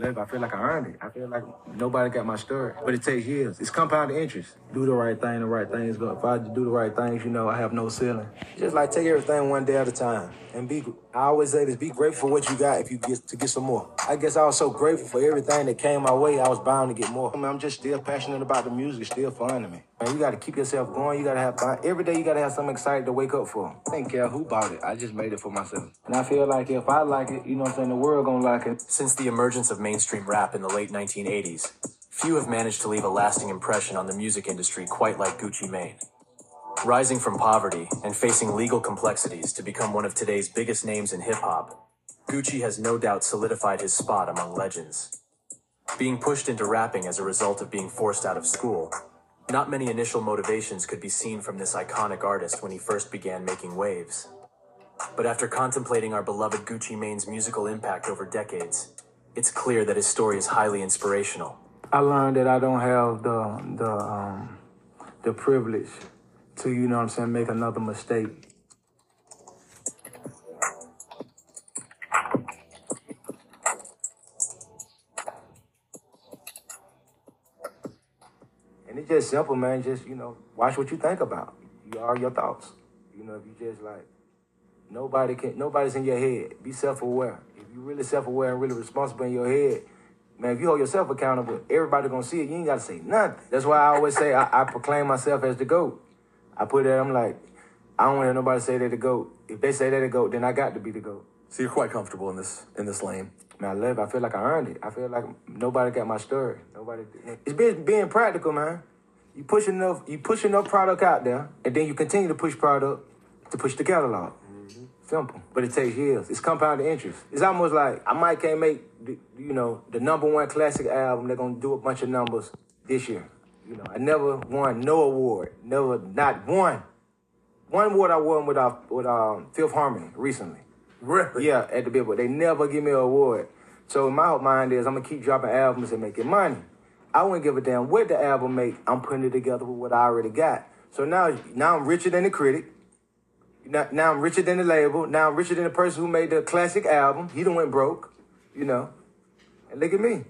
I feel like I earned it. I feel like nobody got my story, but it takes years. It's compound interest. Do the right thing, the right thing is going. If I do the right things, you know, I have no ceiling. Just like take everything one day at a time, and be. I always say this: be grateful for what you got. If you get to get some more, I guess I was so grateful for everything that came my way. I was bound to get more. I mean, I'm just still passionate about the music. Still fun to me. Man, you got to keep yourself going. You got to have fun. Every day you got to have something exciting to wake up for. I didn't care who bought it. I just made it for myself. And I feel like if I like it, you know what I'm saying, the world gonna like it. Since the emergence of mainstream rap in the late 1980s, few have managed to leave a lasting impression on the music industry quite like Gucci Mane. Rising from poverty and facing legal complexities to become one of today's biggest names in hip hop, Gucci has no doubt solidified his spot among legends. Being pushed into rapping as a result of being forced out of school, not many initial motivations could be seen from this iconic artist when he first began making waves. But after contemplating our beloved Gucci Mane's musical impact over decades, it's clear that his story is highly inspirational. I learned that I don't have the the um, the privilege to, you know what I'm saying, make another mistake. And it's just simple, man. Just, you know, watch what you think about. You are your thoughts. You know, if you just like nobody can nobody's in your head. Be self aware. If you're really self aware and really responsible in your head, man, if you hold yourself accountable, everybody gonna see it. You ain't gotta say nothing. That's why I always say I, I proclaim myself as the GOAT. I put it, I'm like, I don't want to hear nobody say they're the GOAT. If they say they're the GOAT, then I got to be the GOAT. So you're quite comfortable in this in this lane. Man, I love it. I feel like I earned it. I feel like nobody got my story. Nobody. It's being being practical, man. You push enough. You push enough product out there, and then you continue to push product to push the catalog. Simple, but it takes years. It's compounded interest. It's almost like I might can't make, the, you know, the number one classic album. They're gonna do a bunch of numbers this year. You know, I never won no award. Never, not one. One award I won with uh, with um, Fifth Harmony recently. Really? Yeah, at the Billboard. They never give me an award. So my mind is I'm gonna keep dropping albums and making money. I wouldn't give a damn what the album make. I'm putting it together with what I already got. So now, now I'm richer than the critic. Now, now I'm richer than the label. Now I'm richer than the person who made the classic album. He done went broke, you know. And look at me.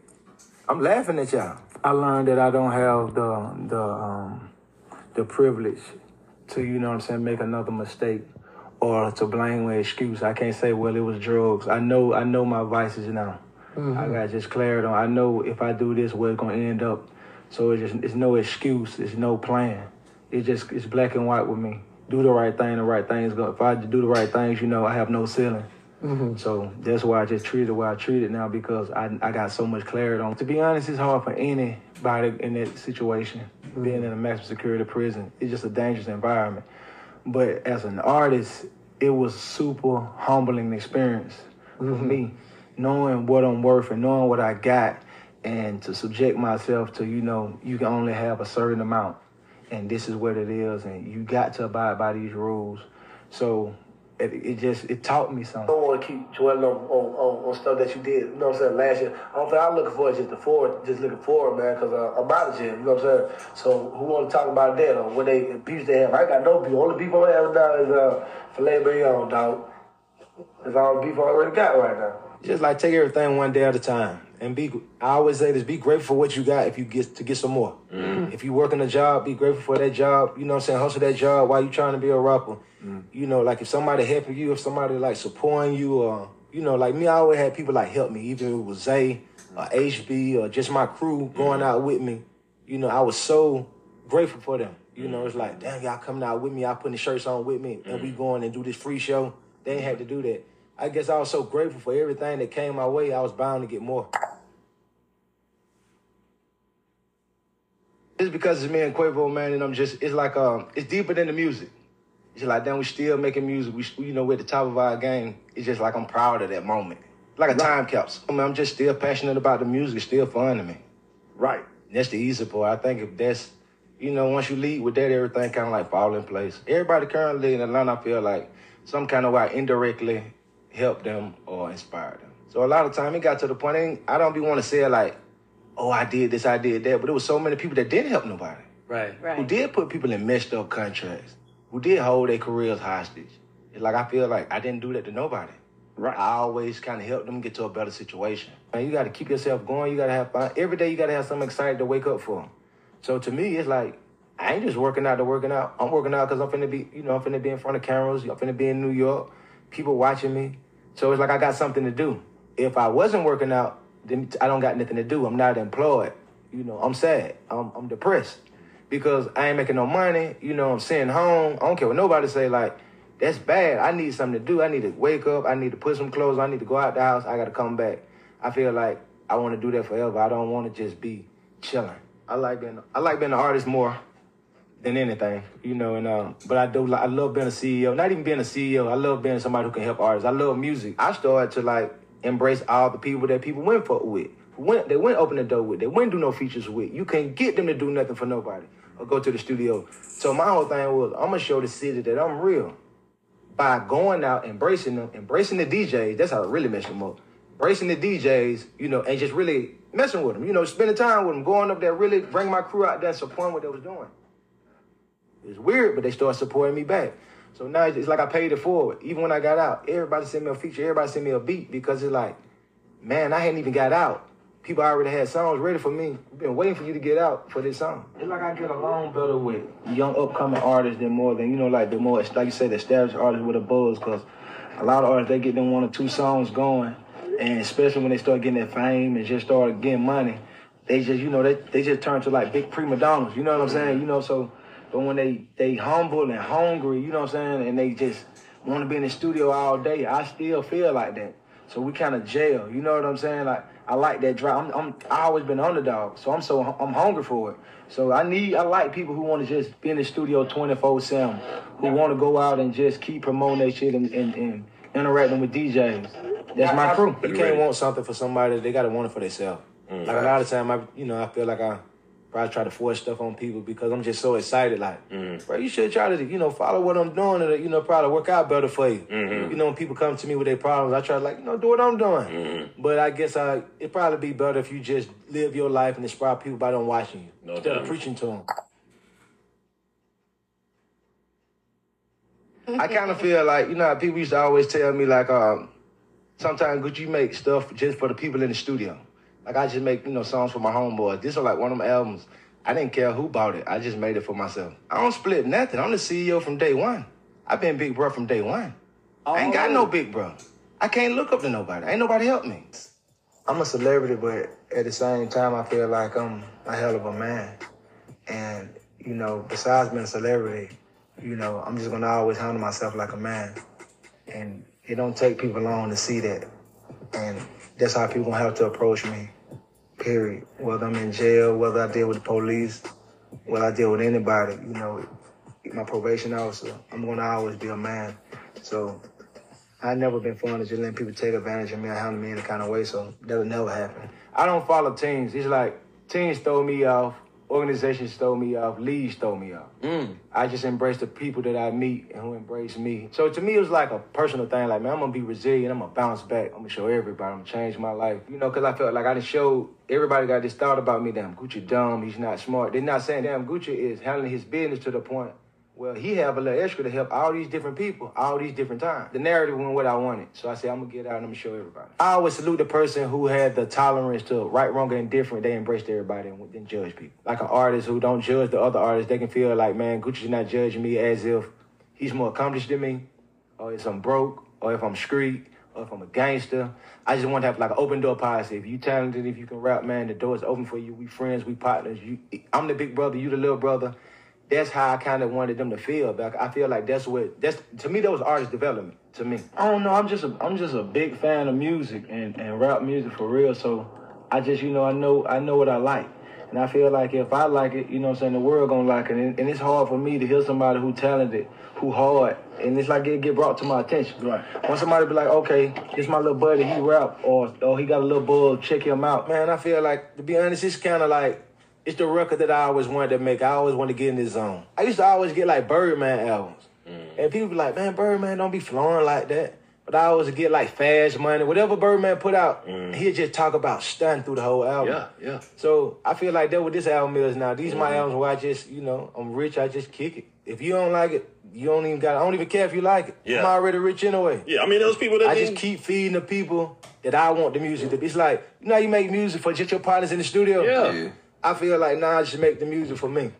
I'm laughing at y'all. I learned that I don't have the the um, the privilege to, you know what I'm saying, make another mistake or to blame with excuse. I can't say, well, it was drugs. I know I know my vices now. I got just clarity on. I know if I do this, where it's gonna end up. So it's just it's no excuse. It's no plan. It's just it's black and white with me. Do the right thing. The right things go. If I do the right things, you know, I have no ceiling. Mm-hmm. So that's why I just treat it the way I treat it now because I I got so much clarity on. To be honest, it's hard for anybody in that situation. Mm-hmm. Being in a maximum security prison, it's just a dangerous environment. But as an artist, it was super humbling experience for mm-hmm. me, knowing what I'm worth and knowing what I got, and to subject myself to you know you can only have a certain amount, and this is what it is, and you got to abide by these rules. So it, it just it taught me something. I don't want to keep dwelling on, on, on, on stuff that you did. You know what I'm saying? Last year, I don't think I'm looking forward just the forward, just looking forward, man, because uh, I'm out of jail. You know what I'm saying? So who want to talk about that or what they beef they have? I got no beef. Only beef I have now is uh, filet mignon, dog. That's all the beef I already got right now. Just like take everything one day at a time, and be. I always say this: be grateful for what you got. If you get to get some more, mm-hmm. if you working a job, be grateful for that job. You know what I'm saying? Hustle that job while you trying to be a rapper. Mm-hmm. You know, like if somebody helping you, if somebody like supporting you, or you know, like me, I always had people like help me, even if it was Zay or HB or just my crew going mm-hmm. out with me. You know, I was so grateful for them. You know, it's like, damn, y'all coming out with me, y'all putting the shirts on with me, and we going and do this free show. They ain't had to do that. I guess I was so grateful for everything that came my way. I was bound to get more. It's because it's me and Quavo, man, and I'm just, it's like, um, it's deeper than the music. It's just like, damn, we still making music. We, you know, we're at the top of our game. It's just like I'm proud of that moment. Like a time capsule. I mean, I'm just still passionate about the music. It's still fun to me. Right. That's the easy part. I think if that's, you know, once you lead with that, everything kind of like fall in place. Everybody currently in Atlanta, I feel like some kind of way I indirectly help them or inspire them. So a lot of time it got to the point, I don't be want to say like, oh, I did this, I did that, but there was so many people that didn't help nobody. Right. Right. Who did put people in messed up contracts, who did hold their careers hostage. It's like I feel like I didn't do that to nobody. Right. I always kind of help them get to a better situation. And you got to keep yourself going. You got to have fun. Every day you got to have something exciting to wake up for. So to me, it's like, I ain't just working out to working out. I'm working out because I'm finna be, you know, I'm finna be in front of cameras. I'm finna be in New York. People watching me. So it's like I got something to do. If I wasn't working out, I don't got nothing to do. I'm not employed. You know, I'm sad. I'm, I'm depressed because I ain't making no money. You know, I'm sitting home. I don't care what nobody say. Like, that's bad. I need something to do. I need to wake up. I need to put some clothes. I need to go out the house. I got to come back. I feel like I want to do that forever. I don't want to just be chilling. I like being I like being an artist more than anything, you know. And um, but I do I love being a CEO. Not even being a CEO. I love being somebody who can help artists. I love music. I started to like embrace all the people that people went for with. Went, they went open the door with. They wouldn't do no features with. You can't get them to do nothing for nobody or go to the studio. So my whole thing was I'm gonna show the city that I'm real by going out, embracing them, embracing the DJs. That's how I really mess them up. Embracing the DJs, you know, and just really messing with them. You know, spending time with them, going up there, really bring my crew out there, supporting what they was doing. It's weird, but they start supporting me back. So now it's like I paid it forward. Even when I got out, everybody sent me a feature, everybody sent me a beat because it's like, man, I hadn't even got out. People already had songs ready for me. Been waiting for you to get out for this song. It's like I get along better with young upcoming artists than more than, you know, like the more, like you said, the established artists with a buzz because a lot of artists, they get them one or two songs going and especially when they start getting that fame and just start getting money, they just, you know, they, they just turn to like big prima donnas. You know what I'm saying? You know, so but when they they humble and hungry, you know what I'm saying, and they just want to be in the studio all day, I still feel like that. So we kind of jail. You know what I'm saying? Like I like that drive. I'm, I'm I always been underdog, so I'm so I'm hungry for it. So I need I like people who want to just be in the studio 24 seven, who want to go out and just keep promoting their shit and, and, and interacting with DJs. That's my crew. You can't want something for somebody; they gotta want it for themselves. Mm, like a lot of time, I you know I feel like I probably try to force stuff on people because I'm just so excited. Like, mm. bro, you should try to you know follow what I'm doing and you know probably work out better for you. Mm-hmm. You know when people come to me with their problems, I try to like you know do what I'm doing. Mm-hmm. But I guess I it probably be better if you just live your life and inspire people by them watching you no instead doubt. of preaching to them. I kind of feel like you know people used to always tell me like um sometimes you make stuff just for the people in the studio. Like I just make, you know, songs for my homeboys. This is like one of them albums. I didn't care who bought it. I just made it for myself. I don't split nothing. I'm the CEO from day one. I've been big bro from day one. Oh. I ain't got no oh. big bro. I can't look up to nobody. Ain't nobody help me. I'm a celebrity, but at the same time, I feel like I'm a hell of a man. And, you know, besides being a celebrity, you know, I'm just gonna always handle myself like a man. And it don't take people long to see that. And that's how people gonna have to approach me. Period. Whether I'm in jail, whether I deal with the police, whether I deal with anybody, you know, my probation officer, I'm gonna always be a man. So I never been fond of just letting people take advantage of me or handle me in any kind of way, so that'll never happen. I don't follow teams. It's like teams throw me off organizations throw me off, leads throw me off. Mm. I just embrace the people that I meet and who embrace me. So to me, it was like a personal thing. Like, man, I'm gonna be resilient. I'm gonna bounce back. I'm gonna show everybody. I'm gonna change my life. You know, because I felt like I didn't show everybody got this thought about me. Damn, Gucci dumb. He's not smart. They're not saying damn Gucci is handling his business to the point well, he have a little extra to help all these different people, all these different times. The narrative went what I wanted. So I said, I'm gonna get out and I'm gonna show everybody. I always salute the person who had the tolerance to right, wrong, and indifferent. They embraced everybody and didn't judge people. Like an artist who don't judge the other artists, they can feel like, man, Gucci's not judging me as if he's more accomplished than me, or if I'm broke, or if I'm street, or if I'm a gangster. I just want to have like an open door policy. If you talented, if you can rap, man, the door is open for you. We friends, we partners. You, I'm the big brother, you the little brother that's how I kind of wanted them to feel. But I feel like that's what that's to me that was artist development to me. I don't know. I'm just a I'm just a big fan of music and, and rap music for real. So I just you know I know I know what I like. And I feel like if I like it, you know what I'm saying, the world gonna like it. And, and it's hard for me to hear somebody who talented, who hard, and it's like it get brought to my attention. Right. When somebody be like, okay, this my little buddy, he rap, or or he got a little bug, check him out. Man, I feel like to be honest, it's kind of like it's the record that I always wanted to make. I always wanted to get in this zone. I used to always get like Birdman albums. Mm. And people be like, man, Birdman don't be flowing like that. But I always get like fast money. Whatever Birdman put out, mm. He just talk about stun through the whole album. Yeah, yeah. So I feel like that what this album is now. These mm. my albums where I just, you know, I'm rich, I just kick it. If you don't like it, you don't even got I don't even care if you like it. Yeah. I'm already rich anyway. Yeah, I mean those people that I just keep feeding the people that I want the music yeah. to be. It's like, you know you make music for just your partners in the studio. yeah. yeah. I feel like now I should make the music for me.